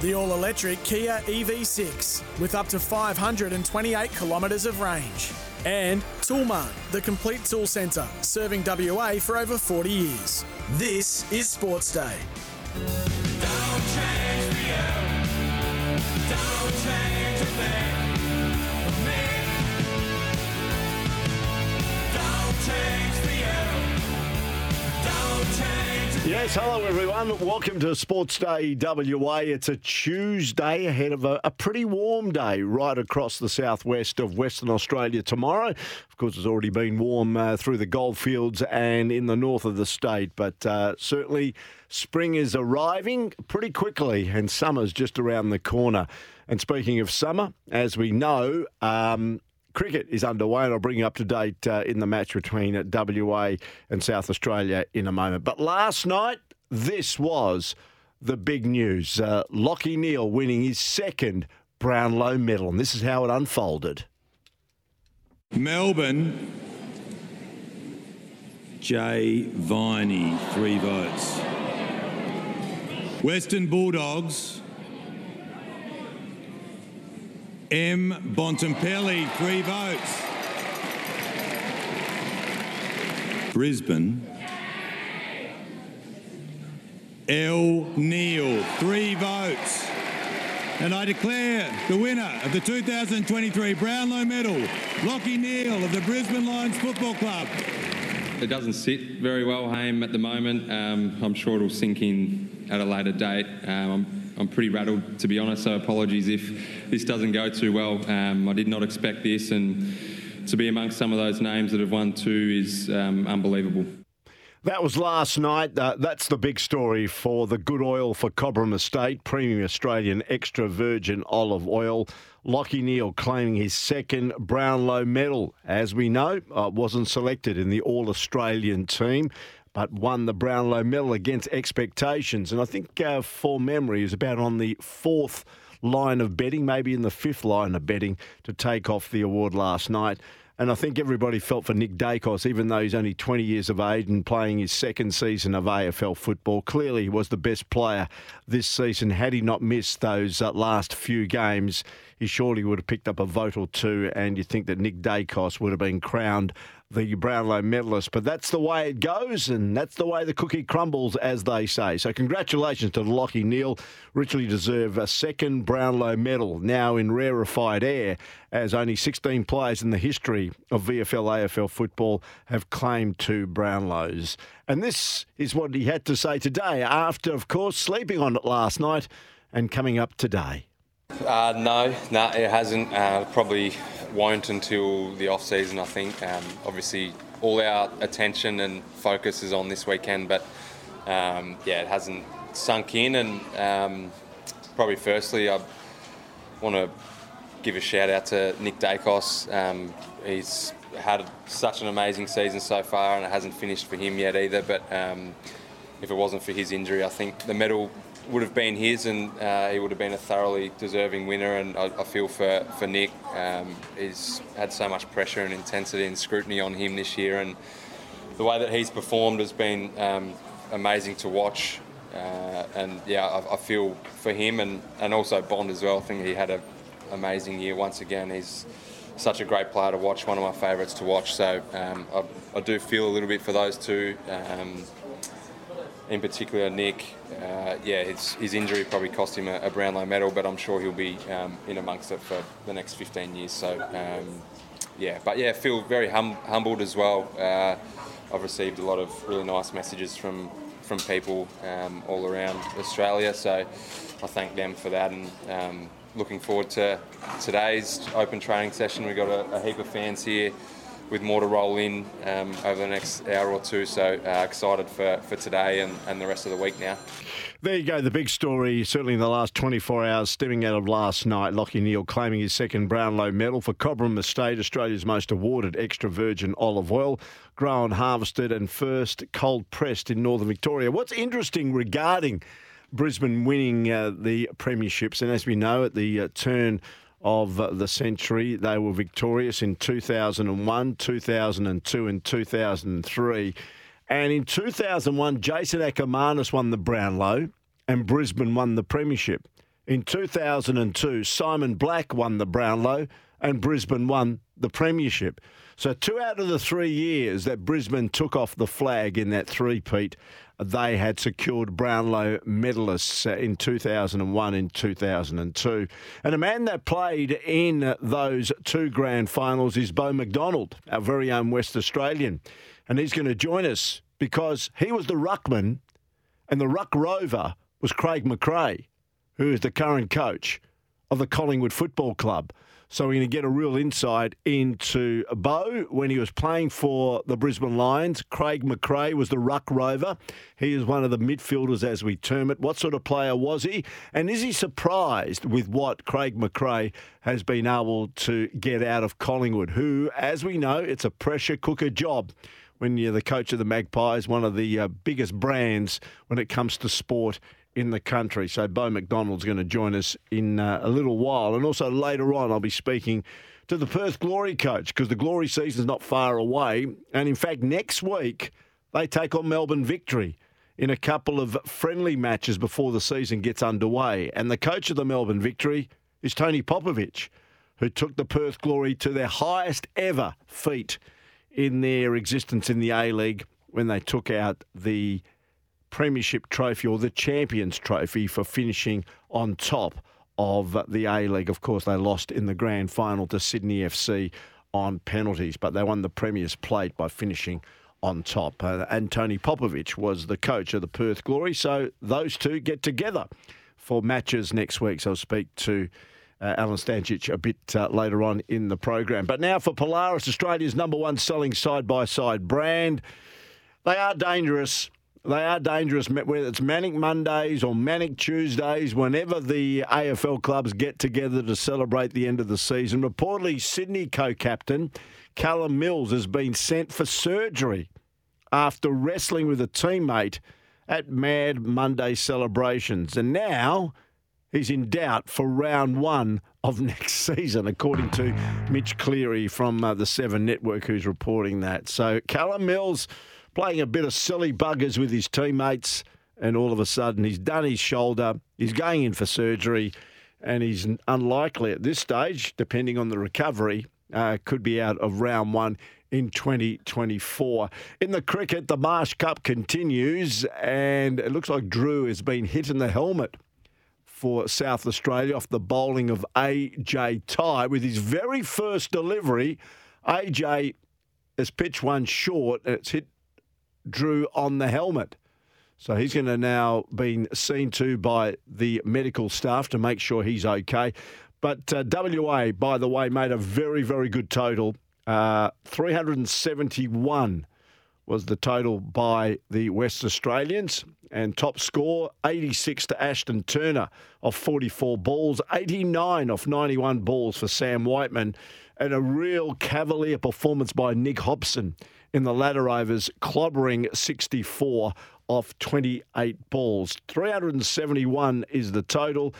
The all electric Kia EV6 with up to 528 kilometres of range. And Toolmart, the complete tool centre, serving WA for over 40 years. This is Sports Day. Yes, hello everyone. Welcome to Sports Day WA. It's a Tuesday ahead of a, a, pretty warm day right across the southwest of Western Australia tomorrow. Of course, it's already been warm uh, through the goldfields and in the north of the state, but uh, certainly spring is arriving pretty quickly and summer's just around the corner. And speaking of summer, as we know, um, cricket is underway, and I'll bring you up to date uh, in the match between WA and South Australia in a moment. But last night, this was the big news. Uh, Lachie Neale winning his second Brownlow medal, and this is how it unfolded. Melbourne, Jay Viney, three votes. Western Bulldogs, M. Bontempelli, three votes. Brisbane. L. Neale, three votes. And I declare the winner of the 2023 Brownlow Medal, Lachie Neale of the Brisbane Lions Football Club. It doesn't sit very well, Haim, at the moment. Um, I'm sure it'll sink in at a later date. Um, I'm pretty rattled, to be honest. So apologies if this doesn't go too well. Um, I did not expect this, and to be amongst some of those names that have won two is um, unbelievable. That was last night. Uh, that's the big story for the good oil for Cobram Estate, premium Australian extra virgin olive oil. Lachie Neale claiming his second Brownlow medal. As we know, uh, wasn't selected in the All Australian team but won the Brownlow medal against expectations. And I think uh, for memory is about on the fourth line of betting, maybe in the fifth line of betting to take off the award last night. And I think everybody felt for Nick Daicos, even though he's only 20 years of age and playing his second season of AFL football. Clearly, he was the best player this season. Had he not missed those uh, last few games, he surely would have picked up a vote or two. And you think that Nick Daicos would have been crowned the Brownlow medalist. But that's the way it goes, and that's the way the cookie crumbles, as they say. So, congratulations to Lachie Neale. Richly deserve a second Brownlow medal now in rarefied air, as only 16 players in the history of VFL AFL football have claimed two Brownlows. And this is what he had to say today, after, of course, sleeping on it last night and coming up today. Uh, no, no, it hasn't. Uh, probably won't until the off season. I think. Um, obviously, all our attention and focus is on this weekend, but um, yeah, it hasn't sunk in. And um, probably, firstly, I want to give a shout out to Nick Daicos. Um, he's had such an amazing season so far, and it hasn't finished for him yet either. But um, if it wasn't for his injury, I think the medal would have been his, and uh, he would have been a thoroughly deserving winner. And I, I feel for for Nick, um, he's had so much pressure and intensity and scrutiny on him this year, and the way that he's performed has been um, amazing to watch. Uh, and yeah, I, I, feel for him and, and also Bond as well. I think he had an amazing year once again. He's such a great player to watch, one of my favourites to watch. So um, I, I, do feel a little bit for those two. Um, in particular, Nick, uh, yeah, his, his, injury probably cost him a, a, Brownlow medal, but I'm sure he'll be um, in amongst it for the next 15 years. So, um, yeah, but yeah, feel very hum- humbled as well. Uh, I've received a lot of really nice messages from from people um, all around Australia, so I thank them for that and um, looking forward to today's open training session. We've got a, a heap of fans here with more to roll in um, over the next hour or two. So uh, excited for, for today and, and the rest of the week now. There you go, the big story, certainly in the last 24 hours, stemming out of last night. Lachie Neale claiming his second Brownlow medal for Cobram Estate, Australia's most awarded extra virgin olive oil, grown, harvested, and first cold pressed in northern Victoria. What's interesting regarding Brisbane winning uh, the premierships, and as we know, at the uh, turn of the century, they were victorious in 2001, 2002, and 2003. And in 2001, Jason Akermanis won the Brownlow and Brisbane won the Premiership. In 2002, Simon Black won the Brownlow and Brisbane won the Premiership. So, two out of the three years that Brisbane took off the flag in that three-peat, they had secured Brownlow medalists uh, in 2001 and 2002. And a man that played in those two grand finals is Beau McDonald, our very own West Australian and he's going to join us because he was the ruckman, and the ruck rover was Craig McRae, who is the current coach of the Collingwood Football Club. So we're going to get a real insight into Beau when he was playing for the Brisbane Lions. Craig McRae was the ruck rover. He is one of the midfielders, as we term it. What sort of player was he? And is he surprised with what Craig McRae has been able to get out of Collingwood, who, as we know, it's a pressure cooker job when you're the coach of the Magpies, one of the uh, biggest brands when it comes to sport in the country. So Beau McDonald's going to join us in uh, a little while. And also later on, I'll be speaking to the Perth Glory coach because the Glory season's not far away. And in fact, next week, they take on Melbourne Victory in a couple of friendly matches before the season gets underway. And the coach of the Melbourne Victory is Tony Popovic, who took the Perth Glory to their highest ever feat in their existence in the A League when they took out the Premiership Trophy or the Champions Trophy for finishing on top of the A League. Of course, they lost in the grand final to Sydney FC on penalties, but they won the Premier's Plate by finishing on top. Uh, and Tony Popovic was the coach of the Perth Glory, so those two get together for matches next week. So I'll speak to uh, Alen Stajcic a bit uh, later on in the program. But now for Polaris, Australia's number one selling side by side brand. They are dangerous. They are dangerous, whether it's Manic Mondays or Manic Tuesdays, whenever the AFL clubs get together to celebrate the end of the season. Reportedly, Sydney co captain Callum Mills has been sent for surgery after wrestling with a teammate at Mad Monday celebrations. And now He's in doubt for round one of next season, according to Mitch Cleary from uh, the Seven Network, who's reporting that. So Callum Mills playing a bit of silly buggers with his teammates, and all of a sudden he's done his shoulder. He's going in for surgery, and he's unlikely at this stage, depending on the recovery, uh, could be out of round one in 2024. In the cricket, the Marsh Cup continues, and it looks like Drew has been hit in the helmet for South Australia off the bowling of AJ Ty With his very first delivery, AJ has pitched one short and it's hit Drew on the helmet. So he's going to now be seen to by the medical staff to make sure he's okay. But uh, WA, by the way, made a very, very good total. Uh, 371 was the total by the West Australians. And top score 86 to Ashton Turner off 44 balls, 89 off 91 balls for Sam Whiteman, and a real cavalier performance by Nick Hobson in the ladder overs, clobbering 64 off 28 balls. 371 is the total.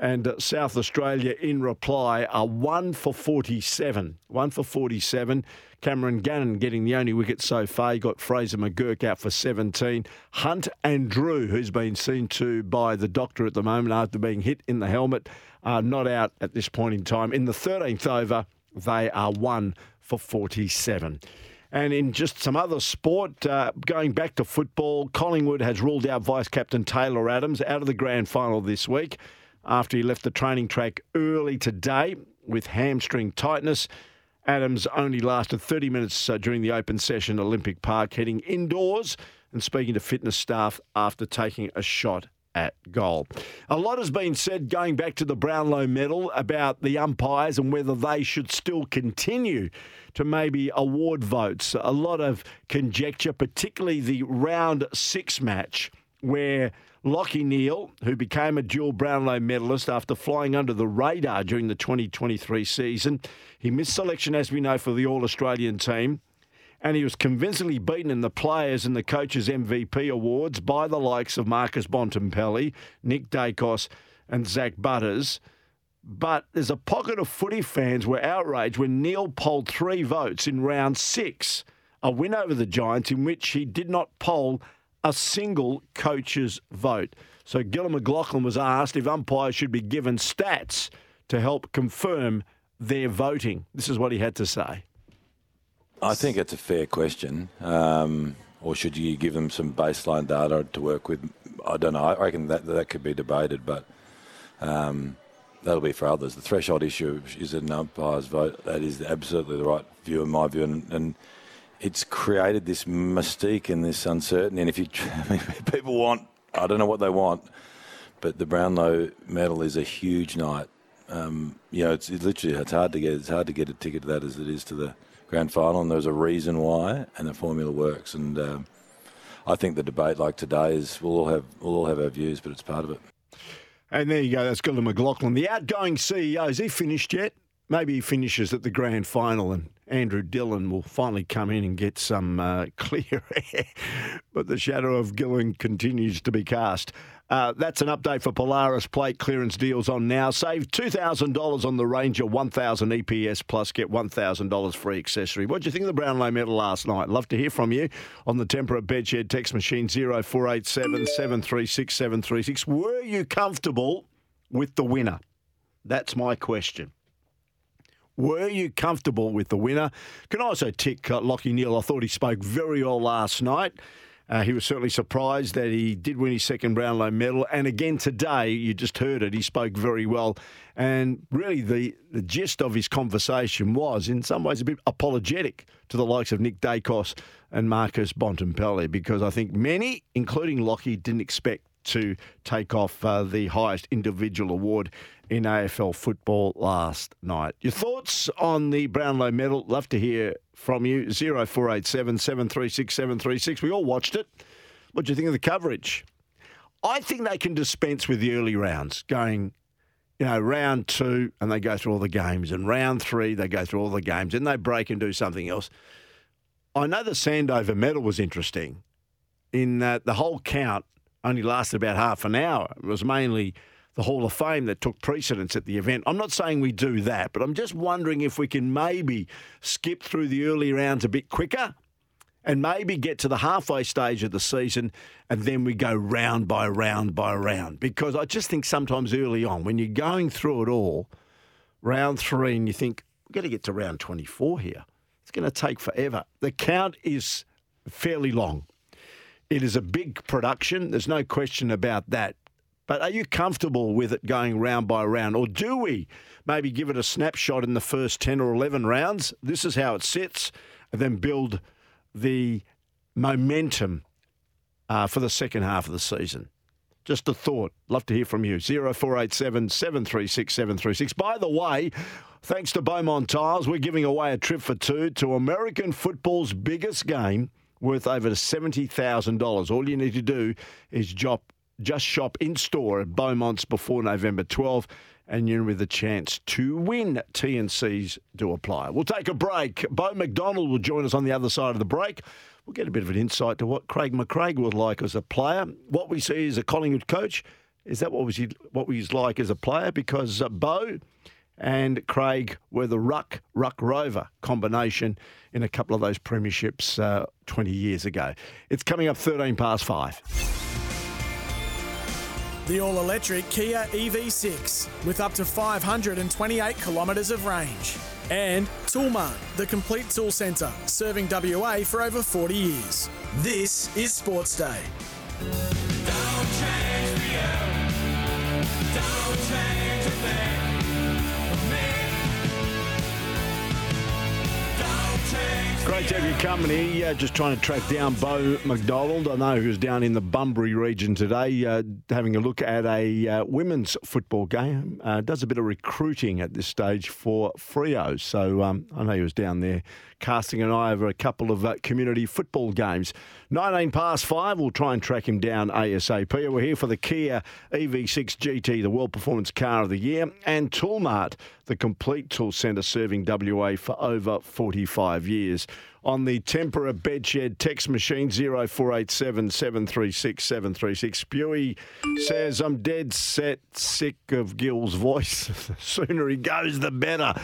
And uh, South Australia, in reply, are one for 47. One for 47. Cameron Gannon getting the only wicket so far. He got Fraser McGurk out for 17. Hunt and Drew, who's been seen to by the doctor at the moment after being hit in the helmet, are not out at this point in time. In the 13th over, they are one for 47. And in just some other sport, uh, going back to football, Collingwood has ruled out Vice Captain Taylor Adams out of the grand final this week after he left the training track early today with hamstring tightness. Adams only lasted 30 minutes uh, during the open session at Olympic Park, heading indoors and speaking to fitness staff after taking a shot at goal. A lot has been said going back to the Brownlow medal about the umpires and whether they should still continue to maybe award votes. A lot of conjecture, particularly the round six match where Lachie Neale, who became a dual Brownlow medalist after flying under the radar during the 2023 season, he missed selection, as we know, for the All Australian team. And he was convincingly beaten in the players and the coaches' MVP awards by the likes of Marcus Bontempelli, Nick Daicos, and Zak Butters. But there's a pocket of footy fans were outraged when Neale polled three votes in round six, a win over the Giants in which he did not poll a single coach's vote. So Gillon McLachlan was asked if umpires should be given stats to help confirm their voting. This is what he had to say. I think it's a fair question. Um, or should you give them some baseline data to work with? I don't know. I reckon that that could be debated, but um, that'll be for others. The threshold issue is an umpire's vote. That is absolutely the right view in my view, and, and it's created this mystique and this uncertainty. And if you people want, I don't know what they want, but the Brownlow medal is a huge night. Um, you know, it's, it's, literally it's hard to get it's hard to get a ticket to that as it is to the grand final, and there's a reason why, and the formula works. And um, I think the debate like today is we'll all have we'll all have our views, but it's part of it. And there you go. That's Gillon McLachlan, the outgoing CEO. Is he finished yet? Maybe he finishes at the grand final and Andrew Dillon will finally come in and get some uh, clear air. but the shadow of Gillon continues to be cast. Uh, that's an update for Polaris plate clearance deals on now. Save $2,000 on the Ranger 1000 EPS plus get $1,000 free accessory. What do you think of the Brownlow medal last night? Love to hear from you on the Tempera Bedshed text machine 0487 736 736. Were you comfortable with the winner? That's my question. Were you comfortable with the winner? Can I also tick uh, Lachie Neale? I thought he spoke very well last night. Uh, he was certainly surprised that he did win his second Brownlow medal. And again today, you just heard it, he spoke very well. And really, the, the gist of his conversation was, in some ways, a bit apologetic to the likes of Nick Daicos and Marcus Bontempelli, because I think many, including Lachie, didn't expect to take off uh, the highest individual award in AFL football last night. Your thoughts on the Brownlow medal? Love to hear from you. 0487 736 736. We all watched it. What do you think of the coverage? I think they can dispense with the early rounds, going, you know, round two, and they go through all the games, and round three, they go through all the games, and they break and do something else. I know the Sandover medal was interesting in that the whole count only lasted about half an hour. It was mainly the Hall of Fame that took precedence at the event. I'm not saying we do that, but I'm just wondering if we can maybe skip through the early rounds a bit quicker and maybe get to the halfway stage of the season and then we go round by round by round. Because I just think sometimes early on, when you're going through it all, round three, and you think, we've got to get to round 24 here. It's going to take forever. The count is fairly long. It is a big production. There's no question about that. But are you comfortable with it going round by round? Or do we maybe give it a snapshot in the first 10 or 11 rounds? This is how it sits, and then build the momentum uh, for the second half of the season. Just a thought. Love to hear from you. 0487 736 736. By the way, thanks to Beaumont Tiles, we're giving away a trip for two to American football's biggest game worth over $70,000. All you need to do is drop just shop in store at Beaumont's before November 12 and you're with a chance to win. TNCs do apply. We'll take a break. Beau McDonald will join us on the other side of the break. We'll get a bit of an insight to what Craig McCraig was like as a player. What we see as a Collingwood coach, is that what was he what was like as a player? Because uh, Beau and Craig were the ruck ruck rover combination in a couple of those premierships uh, 20 years ago. It's coming up 13 past five. The all electric Kia EV6 with up to 528 kilometres of range. And Toolmart, the complete tool centre, serving WA for over 40 years. This is Sports Day. Great to have your company. Uh, just trying to track down Beau McDonald. I know he was down in the Bunbury region today, uh, having a look at a uh, women's football game. Uh, does a bit of recruiting at this stage for Freo. So um, I know he was down there casting an eye over a couple of uh, community football games. 19 past five. We'll try and track him down ASAP. We're here for the Kia EV6 GT, the World Performance Car of the Year, and Toolmart, the complete tool centre serving WA for over 45 years on the Tempera Bedshed text machine 0487 736 736. Spewy says, I'm dead set sick of Gill's voice. the sooner he goes, the better.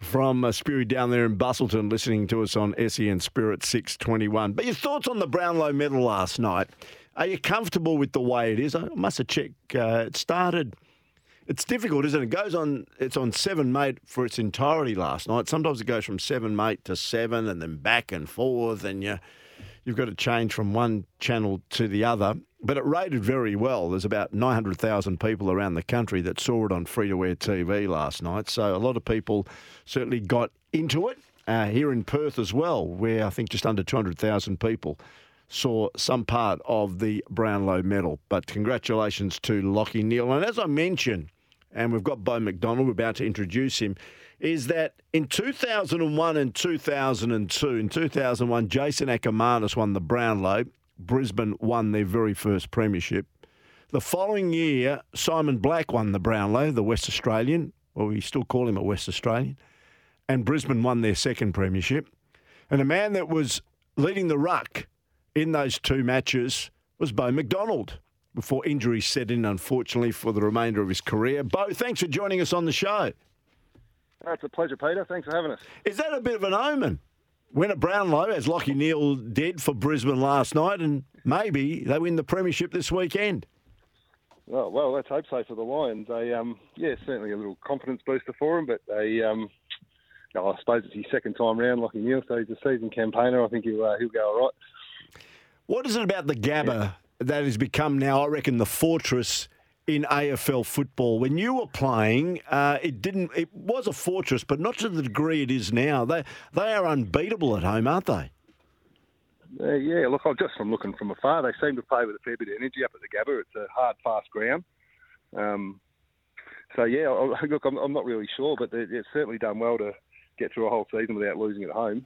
From uh, Spewy down there in Busselton, listening to us on SEN Spirit 621. But your thoughts on the Brownlow medal last night? Are you comfortable with the way it is? I must have checked. Uh, it started it's difficult, isn't it? It goes on. It's on 7mate for its entirety last night. Sometimes it goes from 7mate to seven, and then back and forth, and you you've got to change from one channel to the other. But it rated very well. There's about 900,000 people around the country that saw it on free to air TV last night. So a lot of people certainly got into it. Uh, here in Perth as well, where I think just under 200,000 people saw some part of the Brownlow medal. But congratulations to Lachie Neale. And as I mentioned, and we've got Beau McDonald, we're about to introduce him, is that in 2001 and 2002, in 2001, Jason Akermanis won the Brownlow. Brisbane won their very first premiership. The following year, Simon Black won the Brownlow, the West Australian. Well, we still call him a West Australian. And Brisbane won their second premiership. And a man that was leading the ruck in those two matches was Bo McDonald before injuries set in, unfortunately, for the remainder of his career. Beau, thanks for joining us on the show. Oh, it's a pleasure, Peter. Thanks for having us. Is that a bit of an omen? Win a Brownlow, as Lachie Neale did for Brisbane last night, and maybe they win the premiership this weekend. Oh, well, let's hope so for the Lions. They, um, yeah, certainly a little confidence booster for them, but they, um, I suppose it's his second time round, Lachie Neale, so he's a seasoned campaigner. I think he'll, uh, he'll go all right. What is it about the Gabba that has become now, I reckon, the fortress in AFL football. When you were playing, uh, it didn't. It was a fortress, but not to the degree it is now. They they are unbeatable at home, aren't they? Uh, yeah, look, I'm just from looking from afar. They seem to play with a fair bit of energy up at the Gabba. It's a hard, fast ground. Um, so yeah, look, I'm, I'm, not really sure, but it's certainly done well to get through a whole season without losing at home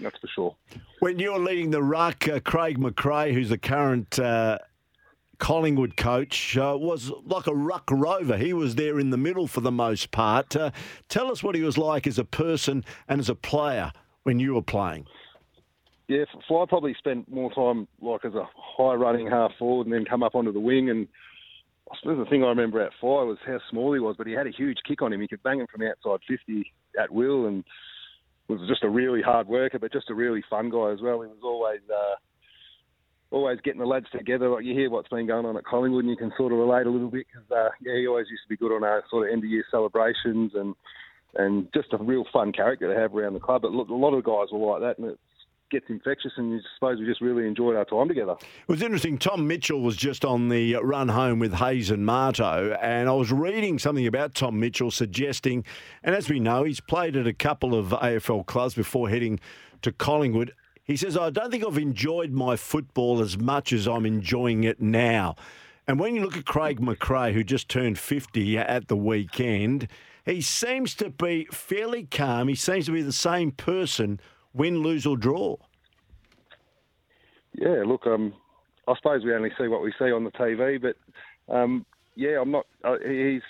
that's for sure. When you're leading the ruck, uh, Craig McRae, who's the current uh, Collingwood coach, uh, was like a ruck rover. He was there in the middle for the most part. Uh, tell us what he was like as a person and as a player when you were playing. Yeah, Fly probably spent more time like as a high running half forward and then come up onto the wing. And I suppose the thing I remember at Fly was how small he was, but he had a huge kick on him. He could bang him from outside 50 at will and was just a really hard worker, but just a really fun guy as well. He was always uh, always getting the lads together. Like you hear what's been going on at Collingwood, and you can sort of relate a little bit because uh, yeah, he always used to be good on our sort of end of year celebrations and and just a real fun character to have around the club. But look, a lot of guys were like that, and it's gets infectious, and I suppose we just really enjoyed our time together. It was interesting. Tom Mitchell was just on the run home with Hayes and Marto, and I was reading something about Tom Mitchell suggesting, and as we know, he's played at a couple of AFL clubs before heading to Collingwood. He says, I don't think I've enjoyed my football as much as I'm enjoying it now. And when you look at Craig McRae, who just turned 50 at the weekend, he seems to be fairly calm. He seems to be the same person win, lose, or draw? Yeah, look, um, I suppose we only see what we see on the TV, but um, yeah, I'm not. Uh, he's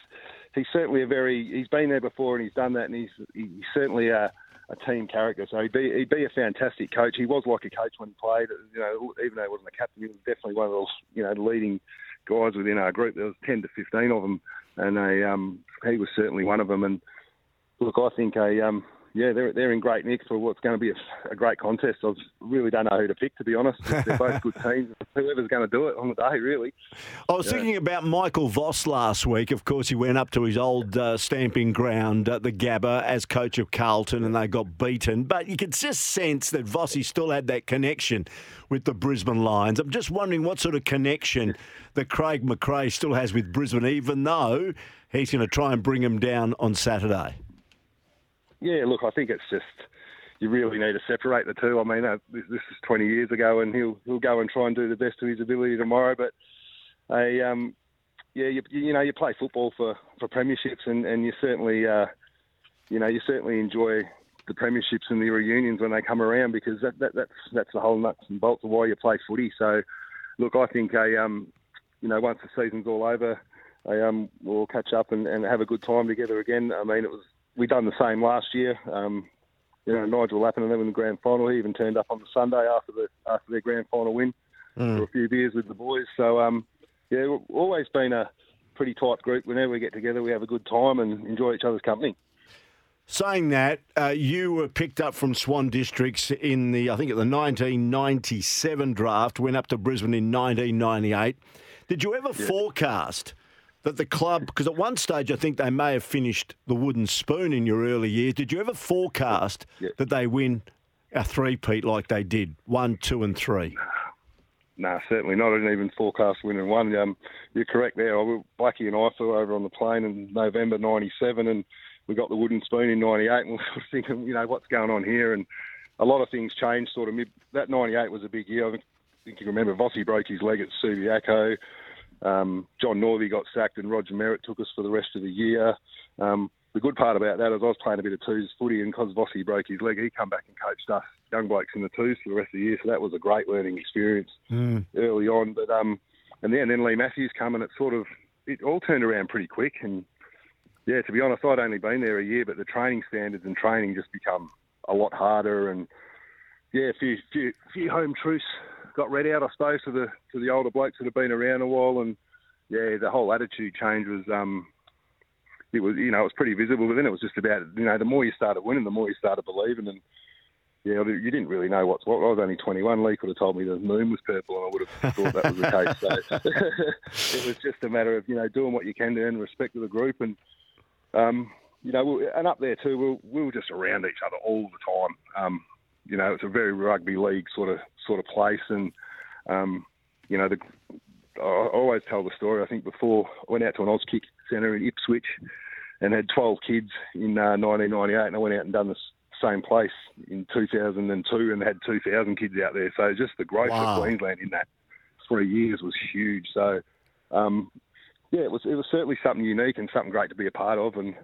he's certainly a very. He's been there before and he's done that, and he's he's certainly a, a team character. So he'd be he'd be a fantastic coach. He was like a coach when he played. You know, even though he wasn't a captain, he was definitely one of those you know leading guys within our group. There was ten to fifteen of them, and they, um, he was certainly one of them. And look, I think a um, yeah, they're they're in great nick for what's going to be a, a, great contest. I really don't know who to pick, to be honest. They're both good teams. Whoever's going to do it on the day, really. I was yeah. thinking about Michael Voss last week. Of course, he went up to his old uh, stamping ground at the Gabba as coach of Carlton, and they got beaten. But you could just sense that Vossi still had that connection with the Brisbane Lions. I'm just wondering what sort of connection that Craig McRae still has with Brisbane, even though he's going to try and bring him down on Saturday. Yeah, look, I think it's just you really need to separate the two. I mean, uh, this, this is 20 years ago, and he'll he'll go and try and do the best of his ability tomorrow. But a um, yeah, you, you know, you play football for, for premierships, and, and you certainly uh, you know you certainly enjoy the premierships and the reunions when they come around because that, that that's that's the whole nuts and bolts of why you play footy. So, look, I think a um, you know once the season's all over, I, um, we'll catch up and, and have a good time together again. I mean, it was we done the same last year. Um, you know, Nigel Lappin and them in the grand final. He even turned up on the Sunday after the after their grand final win mm. for a few beers with the boys. So um, yeah, we've always been a pretty tight group. Whenever we get together, we have a good time and enjoy each other's company. Saying that, uh, you were picked up from Swan Districts in the, I think, at the 1997 draft, went up to Brisbane in 1998. Did you ever yeah. forecast that the club, because at one stage I think they may have finished the wooden spoon in your early years. Did you ever forecast yeah. that they win a three-peat like they did, one, two, and three? No, certainly not. I didn't even forecast winning one. Um, you're correct there. I, Blackie and I flew over on the plane in November '97, and we got the wooden spoon in '98, and we were thinking, you know, what's going on here? And a lot of things changed. Sort of mid that '98 was a big year. I think, I think you remember Vossi broke his leg at Subiaco. Um, John Northey got sacked and Roger Merrett took us for the rest of the year. Um, the good part about that is I was playing a bit of twos footy and because Vossi broke his leg, he come back and coached us young blokes in the twos for the rest of the year. So that was a great learning experience mm. early on. But um, and then then Leigh Matthews come and it sort of it all turned around pretty quick. And yeah, to be honest, I'd only been there a year, but the training standards and training just become a lot harder. And yeah, a few few, few home truths got read out, I suppose, to the to the older blokes that have been around a while, and yeah, the whole attitude change was um, it was you know it was pretty visible. But then it was just about you know the more you started winning, the more you started believing, and yeah, you didn't really know what's what. I was only 21. Leigh could have told me the moon was purple, and I would have thought that was the case. So it was just a matter of you know doing what you can to earn respect of the group, and um, you know, and up there too, we were, we were just around each other all the time. Um, you know, it's a very rugby league sort of sort of place, and um, you know, the, I always tell the story. I think before I went out to an Auskick centre in Ipswich and had 12 kids in uh, 1998, and I went out and done the same place in 2002 and had 2,000 kids out there. So just the growth wow. of Queensland in that three years was huge. So um, yeah, it was it was certainly something unique and something great to be a part of, and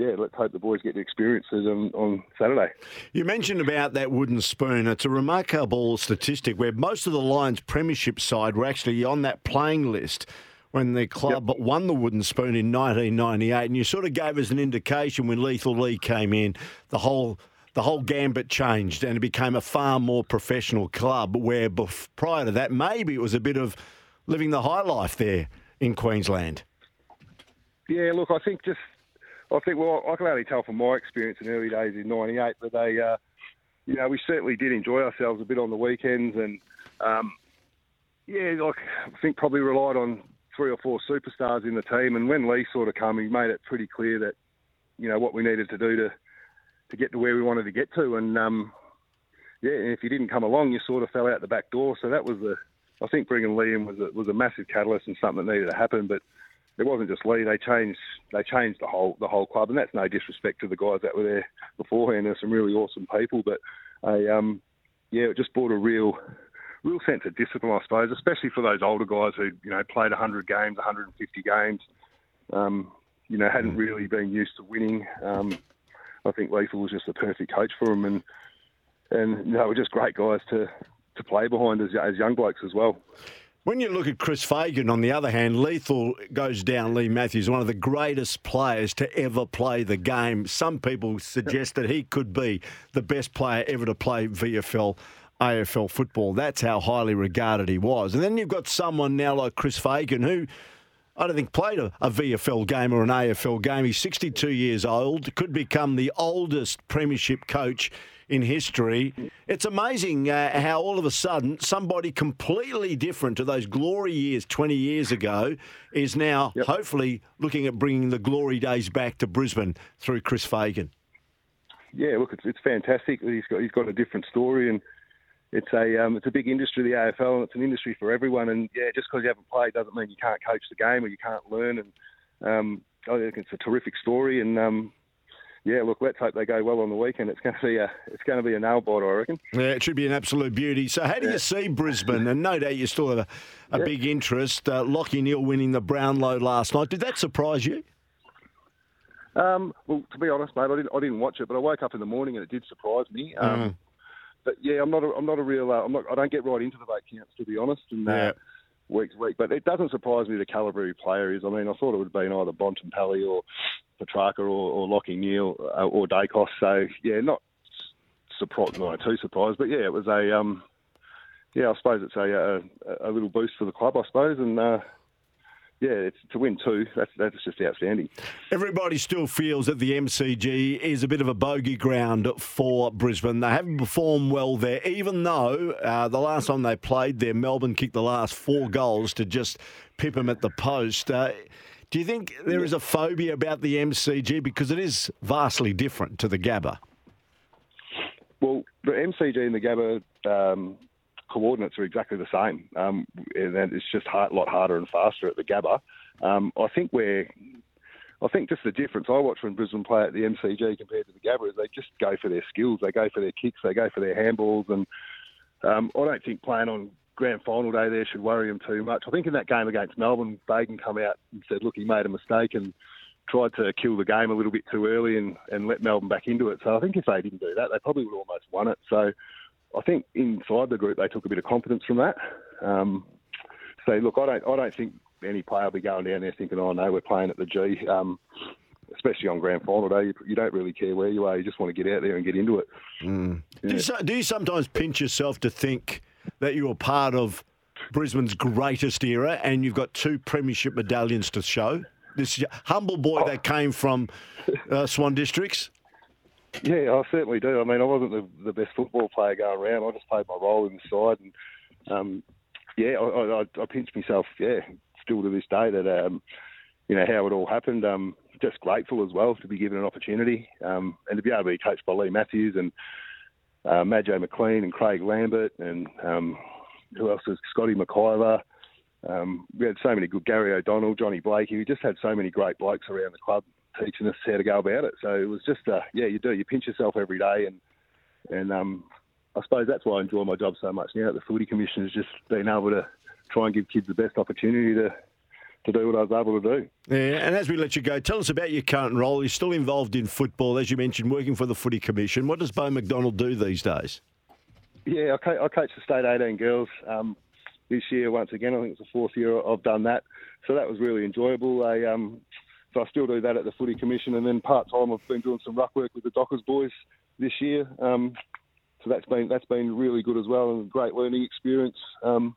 yeah, let's hope the boys get to experience it on, on Saturday. You mentioned about that wooden spoon. It's a remarkable statistic where most of the Lions Premiership side were actually on that playing list when the club yep. won the wooden spoon in 1998. And you sort of gave us an indication when Lethal Leigh came in, the whole the whole gambit changed and it became a far more professional club. Where bef- prior to that, maybe it was a bit of living the high life there in Queensland. Yeah, look, I think just I think, well, I can only tell from my experience in early days in '98 that they, uh, you know, we certainly did enjoy ourselves a bit on the weekends, and um, yeah, like I think probably relied on three or four superstars in the team. And when Leigh sort of came, he made it pretty clear that, you know, what we needed to do to to get to where we wanted to get to, and um, yeah, and if you didn't come along, you sort of fell out the back door. So that was the, I think bringing Leigh in was a, was a massive catalyst and something that needed to happen, but it wasn't just Leigh. They changed they changed the whole the whole club, and that's no disrespect to the guys that were there beforehand. There's some really awesome people, but I, um, yeah, it just brought a real real sense of discipline, I suppose, especially for those older guys who you know played 100 games, 150 games. Um, you know, hadn't really been used to winning. Um, I think Lethal was just the perfect coach for them, and and you know, were just great guys to to play behind as, as young blokes as well. When you look at Chris Fagan, on the other hand, Lethal goes down. Leigh Matthews, one of the greatest players to ever play the game. Some people suggest that he could be the best player ever to play VFL. AFL football. That's how highly regarded he was. And then you've got someone now like Chris Fagan who I don't think played a, a, VFL game or an AFL game. He's 62 years old, could become the oldest premiership coach in history. It's amazing uh, how all of a sudden somebody completely different to those glory years 20 years ago is now yep. hopefully looking at bringing the glory days back to Brisbane through Chris Fagan. Yeah, look, it's, it's fantastic. He's got he's got a different story and. It's a um, it's a big industry, the AFL, and it's an industry for everyone. And yeah, just because you haven't played doesn't mean you can't coach the game or you can't learn. And um, I think it's a terrific story. And um, yeah, look, let's hope they go well on the weekend. It's going to be a it's going to be a nail biter, I reckon. Yeah, it should be an absolute beauty. So, how do you see Brisbane? And no doubt you still have a, a Yeah. big interest. Uh, Lachie Neale winning the Brownlow last night. Did that surprise you? Um, well, to be honest, mate, I didn't, I didn't watch it, but I woke up in the morning and it did surprise me. Um, But yeah, I'm not a, I'm not a real uh, I'm not I don't get right into the vote counts to be honest, and uh, Yeah. week to week. But it doesn't surprise me the calibre he player is. I mean, I thought it would have been either Bontempelli or Petracca or, or Lachie Neale uh, or Daicos. So yeah, not surprised, not too surprised, but yeah, it was a um, yeah, I suppose it's a, a a little boost for the club, I suppose, and uh, yeah, it's to win two. That's that's just outstanding. Everybody still feels that the MCG is a bit of a bogey ground for Brisbane. They haven't performed well there, even though uh, the last time they played there, Melbourne kicked the last four goals to just pip them at the post. Uh, do you think there is a phobia about the MCG because it is vastly different to the Gabba? Well, the MCG and the Gabba um, coordinates are exactly the same. Um, and it's just a lot harder and faster at the Gabba. Um, I think we're, I think just the difference I watch when Brisbane play at the MCG compared to the Gabba is they just go for their skills, they go for their kicks, they go for their handballs, and um, I don't think playing on grand final day there should worry them too much. I think in that game against Melbourne, Fagan come out and said, look, he made a mistake and tried to kill the game a little bit too early and, and let Melbourne back into it. So I think if they didn't do that, they probably would have almost won it. So I think inside the group they took a bit of confidence from that. Um, so look, I don't, I don't think any player will be going down there thinking, oh no, we're playing at the G. Um, especially on grand final day, you, you don't really care where you are. You just want to get out there and get into it. Do, you, do you sometimes pinch yourself to think that you're part of Brisbane's greatest era and you've got two premiership medallions to show? This humble boy that came from uh, Swan Districts. Yeah, I certainly do. I mean, I wasn't the, the best football player going around. I just played my role in the side, and um, yeah, I, I, I pinch myself. Yeah, still to this day that um, you know how it all happened. Um, just grateful as well to be given an opportunity um, and to be able to be coached by Leigh Matthews and uh, Madjo McLean and Craig Lambert and um, who else was Scotty McIver. Um, we had so many good Gary O'Donnell, Johnny Blakey. We just had so many great blokes around the club teaching us how to go about it. So it was just, uh, yeah, you do. You pinch yourself every day, and and um, I suppose that's why I enjoy my job so much now the Footy Commission has just been able to try and give kids the best opportunity to to do what I was able to do. Yeah, and as we let you go, tell us about your current role. You're still involved in football, as you mentioned, working for the Footy Commission. What does Beau McDonald do these days? Yeah, I, co- I coach the state 18 girls um, this year once again. I think it's the fourth year I've done that, so that was really enjoyable. I, um, so I still do that at the Footy Commission, and then part time I've been doing some ruck work with the Dockers boys this year. Um, so that's been that's been really good as well, and a great learning experience. Um,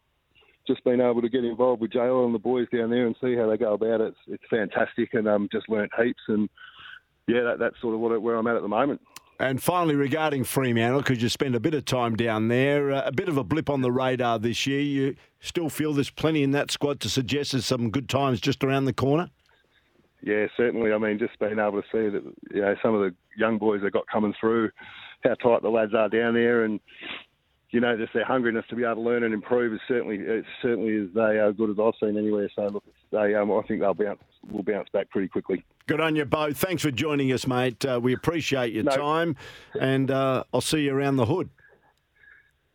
just being able to get involved with JL and the boys down there and see how they go about it, it's, it's fantastic, and um, just learnt heaps. And yeah, that, that's sort of what, where I'm at at the moment. And finally, regarding Fremantle, because you spent a bit of time down there, uh, a bit of a blip on the radar this year. You still feel there's plenty in that squad to suggest there's some good times just around the corner? Yeah, certainly. I mean, just being able to see that you know some of the young boys they got coming through, how tight the lads are down there, and you know just their hungriness to be able to learn and improve is certainly it certainly is they are good as I've seen anywhere. So look, they um, I think they'll bounce will bounce back pretty quickly. Good on you, Beau. Thanks for joining us, mate. Uh, we appreciate your No. time, and uh, I'll see you around the hood.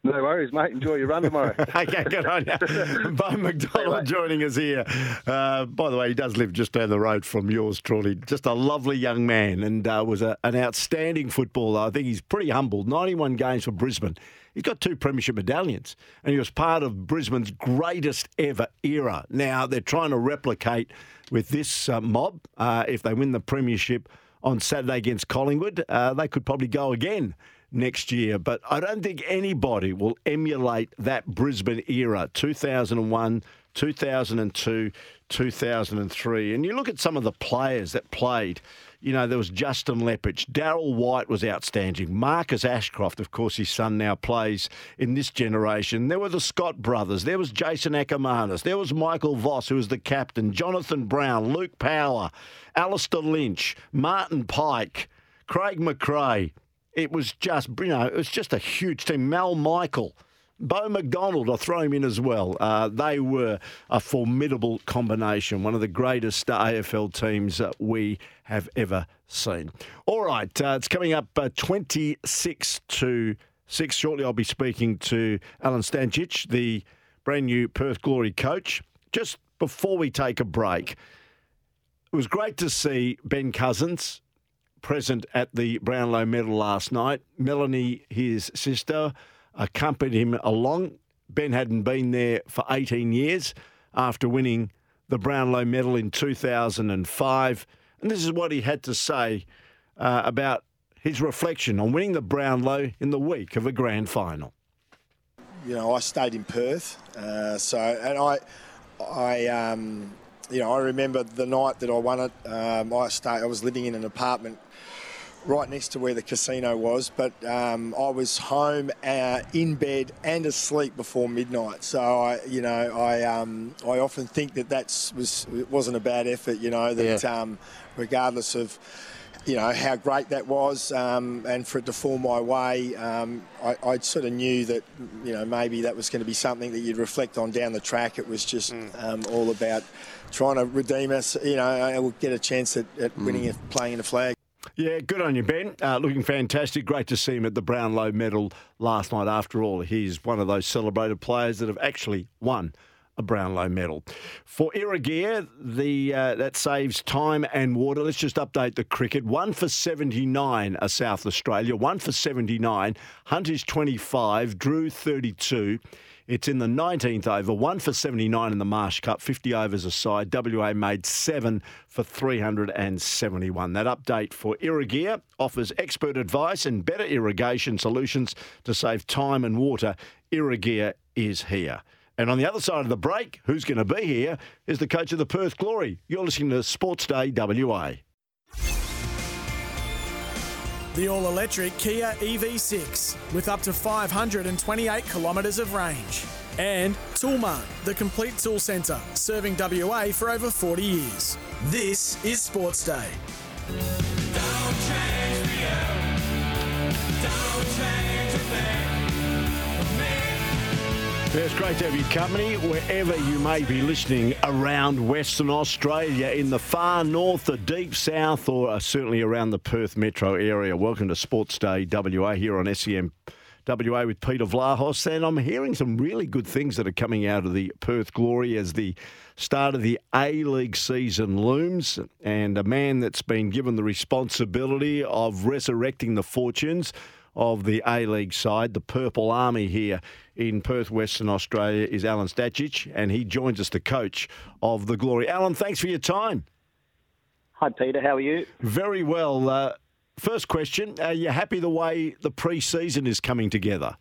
No worries, mate. Enjoy your run tomorrow. okay, good on you. Beau McDonald joining us here. Uh, by the way, he does live just down the road from yours, truly. Just a lovely young man and uh, was a, an outstanding footballer. I think he's pretty humble. 91 games for Brisbane. He's got two premiership medallions and he was part of Brisbane's greatest ever era. Now, they're trying to replicate with this uh, mob. Uh, if they win the premiership on Saturday against Collingwood, uh, they could probably go again next year. But I don't think anybody will emulate that Brisbane era 2001, 2002, 2003. And you look at some of the players that played. You know, there was Justin Leppitsch. Daryl White was outstanding. Marcus Ashcroft, of course, his son now plays in this generation. There were the Scott brothers. There was Jason Akermanis. There was Michael Voss, who was the captain. Jonathan Brown, Luke Power, Alastair Lynch, Martin Pike, Craig McRae. It was just, you know, it was just a huge team. Mal Michael. Beau McDonald, I'll throw him in as well. Uh, they were a formidable combination, one of the greatest AFL teams uh, we have ever seen. All right, uh, it's coming up uh, 26 to 6. Shortly, I'll be speaking to Alen Stajcic, the brand new Perth Glory coach. Just before we take a break, it was great to see Ben Cousins present at the Brownlow medal last night. Melanie, his sister, accompanied him along. Ben hadn't been there for 18 years after winning the Brownlow medal in 2005. And this is what he had to say uh, about his reflection on winning the Brownlow in the week of a grand final. You know, I stayed in Perth, uh, so and I, I, um, you know, I remember the night that I won it. Um, I stayed. I was living in an apartment right next to where the casino was, but um, I was home, uh, in bed, and asleep before midnight. So I, you know, I um, I often think that that was it wasn't a bad effort. You know that Yeah. um, regardless of. You know how great that was, um, and for it to fall my way, um, I, I sort of knew that you know maybe that was going to be something that you'd reflect on down the track. It was just um, all about trying to redeem us. You know, and get a chance at, at winning, a, playing in a flag. Yeah, good on you, Ben. Uh, looking fantastic. Great to see him at the Brownlow medal last night. After all, he's one of those celebrated players that have actually won a Brownlow medal. For Irrigear, the uh, that saves time and water. Let's just update the cricket. One for 79 a South Australia. One for 79. Hunt is 25. Drew 32. It's in the 19th over, one for 79 in the Marsh Cup, 50 overs aside. WA made seven for 371. That update for Irrigear offers expert advice and better irrigation solutions to save time and water. Irrigear is here. And on the other side of the break, who's going to be here is the coach of the Perth Glory. You're listening to Sports Day WA. The all electric Kia EV6 with up to 528 kilometres of range. And Toolmart, the complete tool centre, serving WA for over 40 years. This is Sports Day. It's great to have your company wherever you may be listening around Western Australia, in the far north, the deep south, or uh, certainly around the Perth metro area. Welcome to Sports Day WA here on SEN WA with Peter Vlahos. And I'm hearing some really good things that are coming out of the Perth Glory as the start of the A League season looms. And a man that's been given the responsibility of resurrecting the fortunes of the A League side, the Purple Army here in Perth, Western Australia, is Alen Stajcic, and he joins us, the coach of the Glory. Alen, thanks for your time. Hi, Peter. How are you? Very well. Uh, first question: Are you happy the way the pre-season is coming together?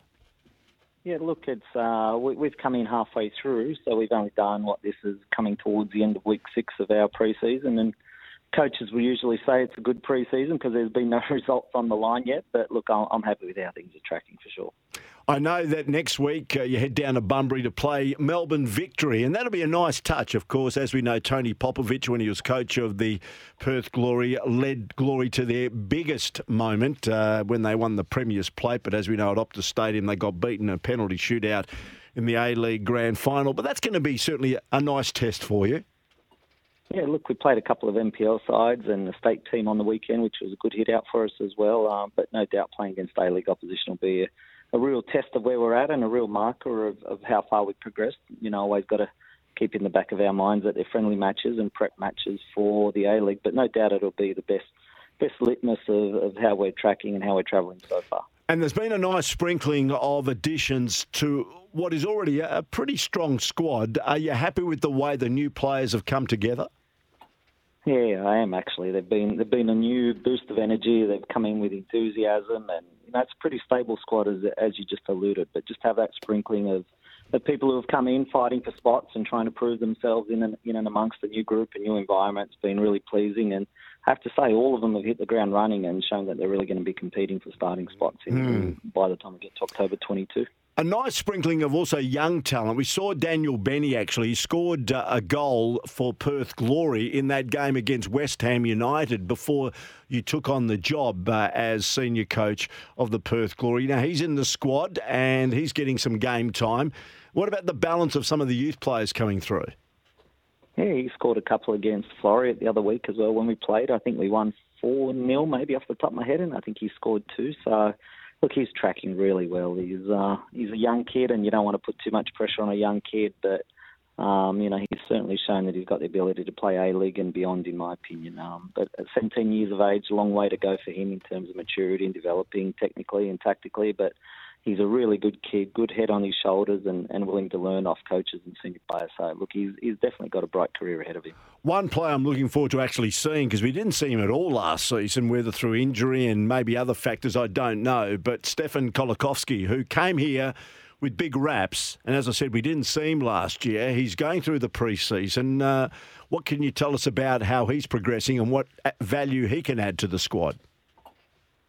Yeah, look, it's uh, we, we've come in halfway through, so we've only done what this is coming towards the end of week six of our pre-season, and coaches will usually say it's a good pre-season because there's been no results on the line yet. But look, I'm, happy with how things are tracking for sure. I know that next week uh, you head down to Bunbury to play Melbourne Victory, and that'll be a nice touch, of course. As we know, Tony Popovic, when he was coach of the Perth Glory, led Glory to their biggest moment uh, when they won the Premier's Plate. But as we know, at Optus Stadium, they got beaten in a penalty shootout in the A League Grand Final. But that's going to be certainly a nice test for you. Yeah, look, we played a couple of NPL sides and the state team on the weekend, which was a good hit out for us as well. Um, but no doubt playing against A League opposition will be a, a real test of where we're at and a real marker of, of how far we've progressed. You know, always got to keep in the back of our minds that they're friendly matches and prep matches for the A League. But no doubt it'll be the best best litmus of, of how we're tracking and how we're travelling so far. And there's been a nice sprinkling of additions to what is already a pretty strong squad. Are you happy with the way the new players have come together? Yeah, I am actually. They've been they've been a new boost of energy. They've come in with enthusiasm, and you know, it's a pretty stable squad as as you just alluded. But just have that sprinkling of the people who have come in fighting for spots and trying to prove themselves in and in and amongst a new group, a new environment. It's been really pleasing, and I have to say, all of them have hit the ground running and shown that they're really going to be competing for starting spots in, hmm. by the time we get to October 22. A nice sprinkling of also young talent. We saw Daniel Bennie actually. He scored uh, a goal for Perth Glory in that game against West Ham United before you took on the job uh, as senior coach of the Perth Glory. Now, he's in the squad and he's getting some game time. What about the balance of some of the youth players coming through? Yeah, he scored a couple against Floreat the other week as well when we played. I think we won 4 0 maybe off the top of my head, and I think he scored two. So look, he's tracking really well. He's uh, he's a young kid, and you don't want to put too much pressure on a young kid, but um, you know he's certainly shown that he's got the ability to play A League and beyond, in my opinion. Um, but at 17 years of age, a long way to go for him in terms of maturity and developing technically and tactically. But he's a really good kid, good head on his shoulders, and, and willing to learn off coaches and senior players. So, look, he's, he's definitely got a bright career ahead of him. One player I'm looking forward to actually seeing because we didn't see him at all last season, whether through injury and maybe other factors I don't know. But Stefan Colakovski, who came here with big raps, and as I said, we didn't see him last year. He's going through the preseason. Uh, what can you tell us about how he's progressing and what value he can add to the squad?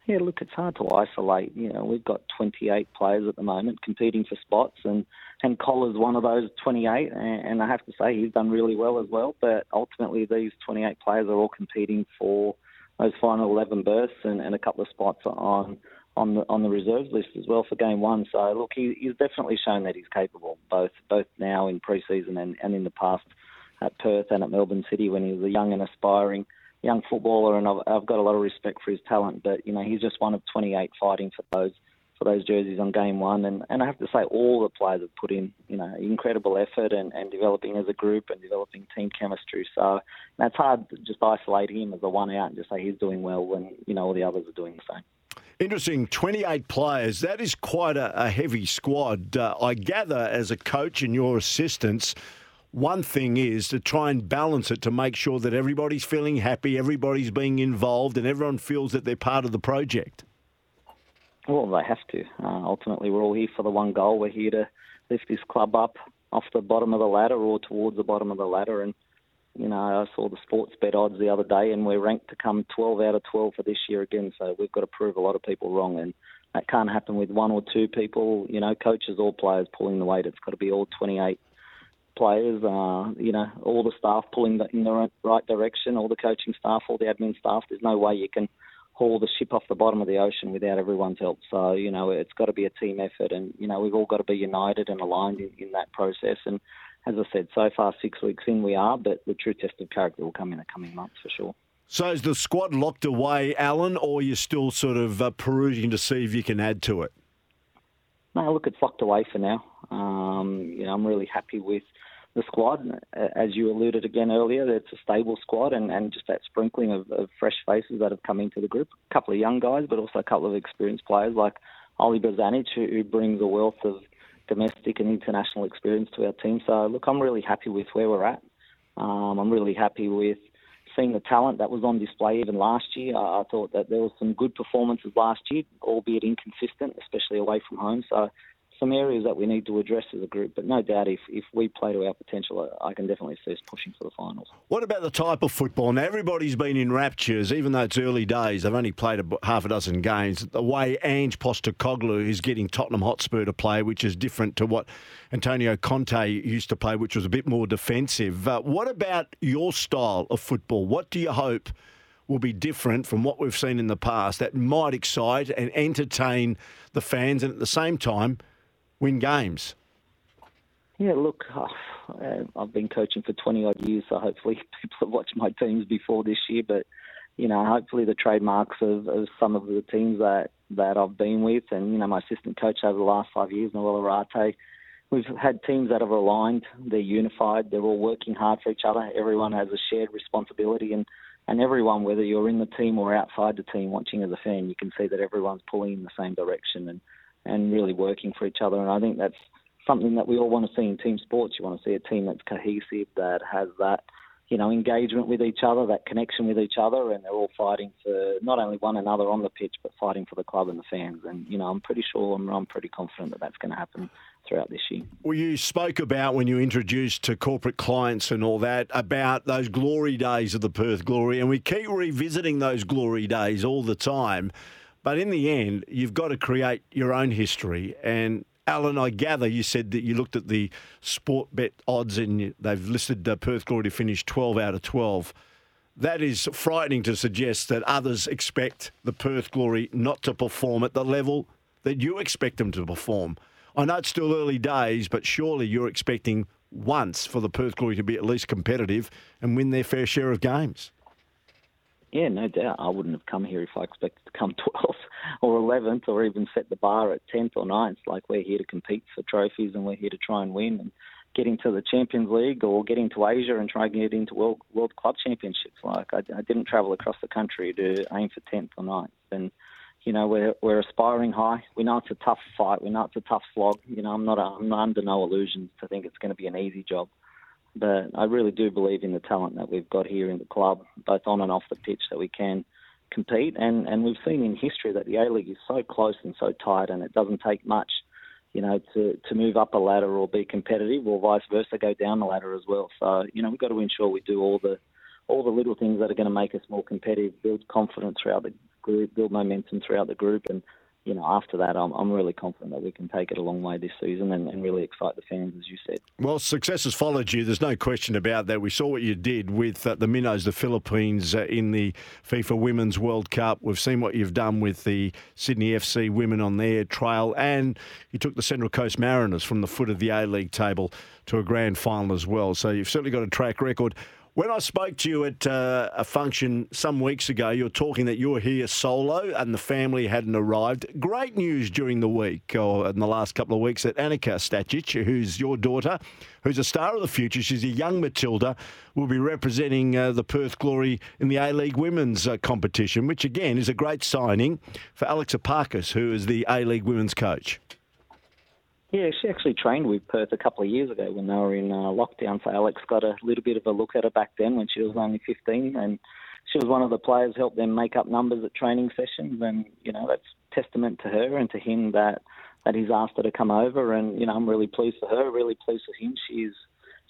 Yeah, look, it's hard to isolate. You know, we've got 28 players at the moment competing for spots, and and Collar's one of those 28. And, I have to say, he's done really well as well. But ultimately, these 28 players are all competing for those final 11 berths and, and a couple of spots on on the on the reserves list as well for game one. So look, he, he's definitely shown that he's capable, both both now in pre-season and, and in the past at Perth and at Melbourne City when he was a young and aspiring young footballer, and I've, I've got a lot of respect for his talent. But you know, he's just one of 28 fighting for those for those jerseys on game one, and, and I have to say all the players have put in you know incredible effort and, and developing as a group and developing team chemistry. So that's hard to just isolate him as a one out and just say he's doing well when you know all the others are doing the same. Interesting, 28 players. That is quite a, a heavy squad. Uh, I gather, as a coach and your assistants, one thing is to try and balance it to make sure that everybody's feeling happy, everybody's being involved, and everyone feels that they're part of the project. Well, they have to. Uh, ultimately, we're all here for the one goal. We're here to lift this club up off the bottom of the ladder or towards the bottom of the ladder. And, you know, I saw the sports bet odds the other day, and we're ranked to come 12 out of 12 for this year again. So we've got to prove a lot of people wrong. And that can't happen with one or two people, you know, coaches or players pulling the weight. It's got to be all 28 players, uh, you know, all the staff pulling the, in the right direction, all the coaching staff, all the admin staff. There's no way you can haul the ship off the bottom of the ocean without everyone's help. So, you know, it's got to be a team effort, and you know, we've all got to be united and aligned in, in that process. And as I said, so far six weeks in, we are, but the true test of character will come in the coming months for sure. So is the squad locked away, Alen, or you're still sort of uh, perusing to see if you can add to it? No, look, it's locked away for now. Um, you know, I'm really happy with the squad. As you alluded again earlier, it's a stable squad and, and just that sprinkling of, of fresh faces that have come into the group. A couple of young guys, but also a couple of experienced players like Oli Bozanic, who, who brings a wealth of domestic and international experience to our team. So, look, I'm really happy with where we're at. Um, I'm really happy with seeing the talent that was on display even last year. I, I thought that there was some good performances last year, albeit inconsistent, especially away from home. So some areas that we need to address as a group. But no doubt, if, if we play to our potential, I can definitely see us pushing for the finals. What about the type of football? Now, everybody's been in raptures, even though it's early days. They've only played a, half a dozen games. The way Ange Postecoglou is getting Tottenham Hotspur to play, which is different to what Antonio Conte used to play, which was a bit more defensive. Uh, what about your style of football? What do you hope? will be different from what we've seen in the past that might excite and entertain the fans and at the same time win games? Yeah, look, uh, I've been coaching for 20 odd years, so hopefully people have watched my teams before this year. But, you know, hopefully the trademarks of, of some of the teams that, that I've been with, and, you know, my assistant coach over the last five years, Noel Arate, we've had teams that have aligned, they're unified, they're all working hard for each other. Everyone has a shared responsibility, and, and everyone, whether you're in the team or outside the team watching as a fan, you can see that everyone's pulling in the same direction. And, and really working for each other. And I think that's something that we all want to see in team sports. You want to see a team that's cohesive, that has that, you know, engagement with each other, that connection with each other, and they're all fighting for not only one another on the pitch, but fighting for the club and the fans. And you know, I'm pretty sure, I'm, I'm pretty confident that that's going to happen throughout this year. Well, you spoke about when you introduced to corporate clients and all that about those glory days of the Perth Glory, and we keep revisiting those glory days all the time. But in the end, you've got to create your own history. And Alen, I gather you said that you looked at the sport bet odds and they've listed uh, Perth Glory to finish 12 out of 12. That is frightening to suggest that others expect the Perth Glory not to perform at the level that you expect them to perform. I know it's still early days, but surely you're expecting once for the Perth Glory to be at least competitive and win their fair share of games. Yeah, no doubt. I wouldn't have come here if I expected to come 12th or 11th or even set the bar at 10th or 9th. Like, we're here to compete for trophies and we're here to try and win and get into the Champions League or get into Asia and try and get into World, World Club Championships. Like, I, I didn't travel across the country to aim for 10th or 9th. And, you know, we're, we're aspiring high. We know it's a tough fight. We know it's a tough slog. You know, I'm not, a, I'm under no illusions to think it's going to be an easy job. But I really do believe in the talent that we've got here in the club, both on and off the pitch, that we can compete. And, and we've seen in history that the A League is so close and so tight, and it doesn't take much, you know, to, to move up a ladder or be competitive, or vice versa, go down the ladder as well. So, you know, we've got to ensure we do all the all the little things that are going to make us more competitive, build confidence throughout the group, build momentum throughout the group, and you know, after that, I'm, I'm really confident that we can take it a long way this season and, and, really excite the fans, as you said. Well, success has followed you. There's no question about that. We saw what you did with uh, the Minnows, the Philippines, uh, in the FIFA Women's World Cup. We've seen what you've done with the Sydney FC women on their trail, and you took the Central Coast Mariners from the foot of the A League table to a grand final as well. So you've certainly got a track record. When I spoke to you at uh, a function some weeks ago, you were talking that you were here solo and the family hadn't arrived. Great news during the week, or in the last couple of weeks, that Annika Stajcic, who's your daughter, who's a star of the future, she's a young Matilda, will be representing uh, the Perth Glory in the A League Women's uh, competition, which again is a great signing for Alexa Epakis, who is the A League Women's coach. Yeah, she actually trained with Perth a couple of years ago when they were in uh, lockdown. So Alex got a little bit of a look at her back then when she was only 15, and she was one of the players helped them make up numbers at training sessions. And you know that's testament to her and to him that that he's asked her to come over. And you know I'm really pleased for her, really pleased for him. She's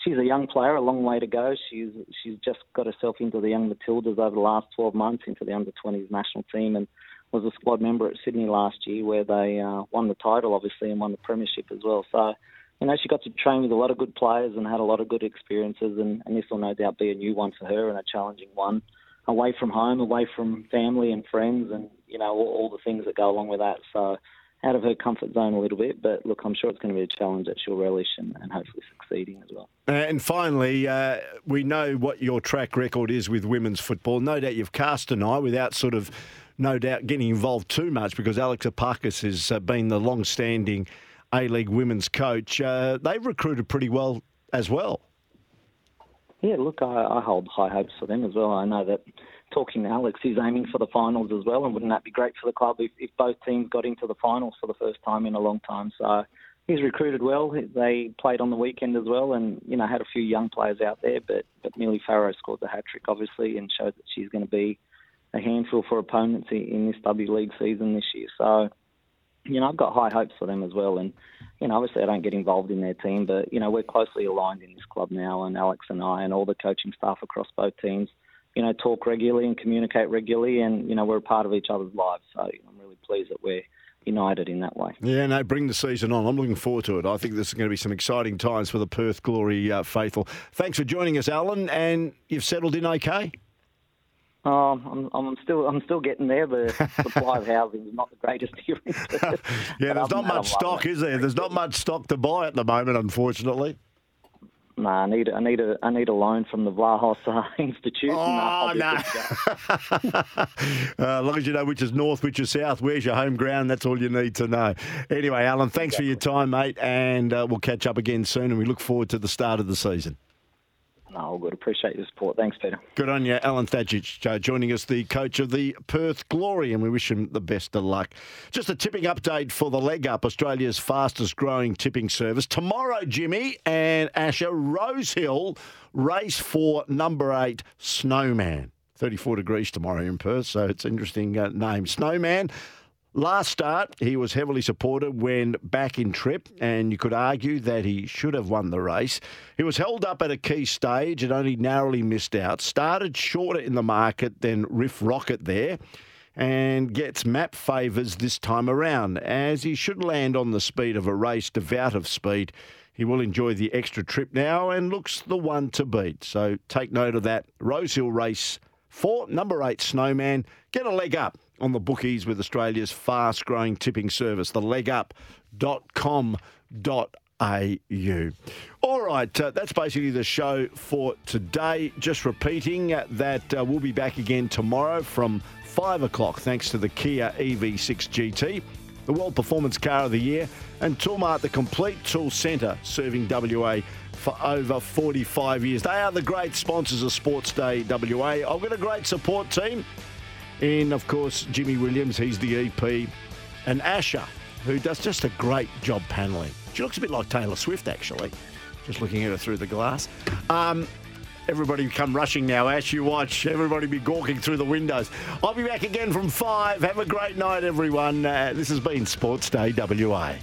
she's a young player, a long way to go. She's she's just got herself into the young Matildas over the last 12 months, into the under 20s national team, and was a squad member at Sydney last year, where they uh, won the title, obviously, and won the premiership as well. So, you know, she got to train with a lot of good players and had a lot of good experiences, and, and this will no doubt be a new one for her and a challenging one, away from home, away from family and friends, and you know all, all the things that go along with that. So, out of her comfort zone a little bit, but look, I'm sure it's going to be a challenge that she'll relish and, and hopefully succeeding as well. And finally, uh, we know what your track record is with women's football. No doubt you've cast an eye without sort of no doubt getting involved too much because Alex Epakis has uh, been the long-standing A-League women's coach. Uh, they've recruited pretty well as well. Yeah, look, I, I, hold high hopes for them as well. I know that talking to Alex, he's aiming for the finals as well, and wouldn't that be great for the club if, if both teams got into the finals for the first time in a long time? So he's recruited well. They played on the weekend as well, and you know had a few young players out there. But but Millie Farrow scored the hat trick, obviously, and showed that she's going to be a handful for opponents in this W League season this year. So, you know, I've got high hopes for them as well. And, you know, obviously I don't get involved in their team, but, you know, we're closely aligned in this club now, and Alex and I and all the coaching staff across both teams, you know, talk regularly and communicate regularly, and, you know, we're a part of each other's lives. So I'm really pleased that we're united in that way. Yeah, no, bring the season on. I'm looking forward to it. I think this is going to be some exciting times for the Perth Glory uh, faithful. Thanks for joining us, Alen, and you've settled in okay? Um, I'm, I'm, still I'm still getting there. The supply of housing is not the greatest here. yeah, there's not much stock, is there? There's not much stock to buy at the moment, unfortunately. No, nah, I need I need a I need a loan from the Vlahos uh, Institute. Oh no! uh, as long as you know which is north, which is south, where's your home ground, that's all you need to know. Anyway, Alen, thanks exactly. for your time, mate, and uh, we'll catch up again soon. And we look forward to the start of the season. No, all good. Appreciate your support. Thanks, Peter. Good on you, Alen Stajcic, uh, joining us, the coach of the Perth Glory, and we wish him the best of luck. Just a tipping update for the leg up, Australia's fastest growing tipping service. Tomorrow, Jimmy and Asher, Rosehill race for number eight, Snowman. 34 degrees tomorrow in Perth, so it's interesting uh, name. Snowman Last start, he was heavily supported when back in trip, and you could argue that he should have won the race. He was held up at a key stage and only narrowly missed out. Started shorter in the market than Riff Rocket there. and gets map favours this time around, as he should land on the speed of a race devout of speed. He will enjoy the extra trip now and looks the one to beat. So take note of that. Rosehill Race 4, number 8 Snowman. Get a leg up on the bookies with Australia's fast growing tipping service, thelegup.com.au. All right, uh, that's basically the show for today. Just repeating uh, that uh, we'll be back again tomorrow from 5 o'clock, thanks to the Kia EV6 GT, the World Performance Car of the Year, and Toolmart, the complete tool centre, serving WA for over 45 years. They are the great sponsors of Sports Day WA. I've got a great support team in, of course, Jimmy Williams, he's the EP, and Asher, who does just a great job panelling. She looks a bit like Taylor Swift, actually, just looking at her through the glass. Um, Everybody come rushing now. Ash, you watch. Everybody be gawking through the windows. I'll be back again from five. Have a great night, everyone. Uh, this has been Sports Day WA.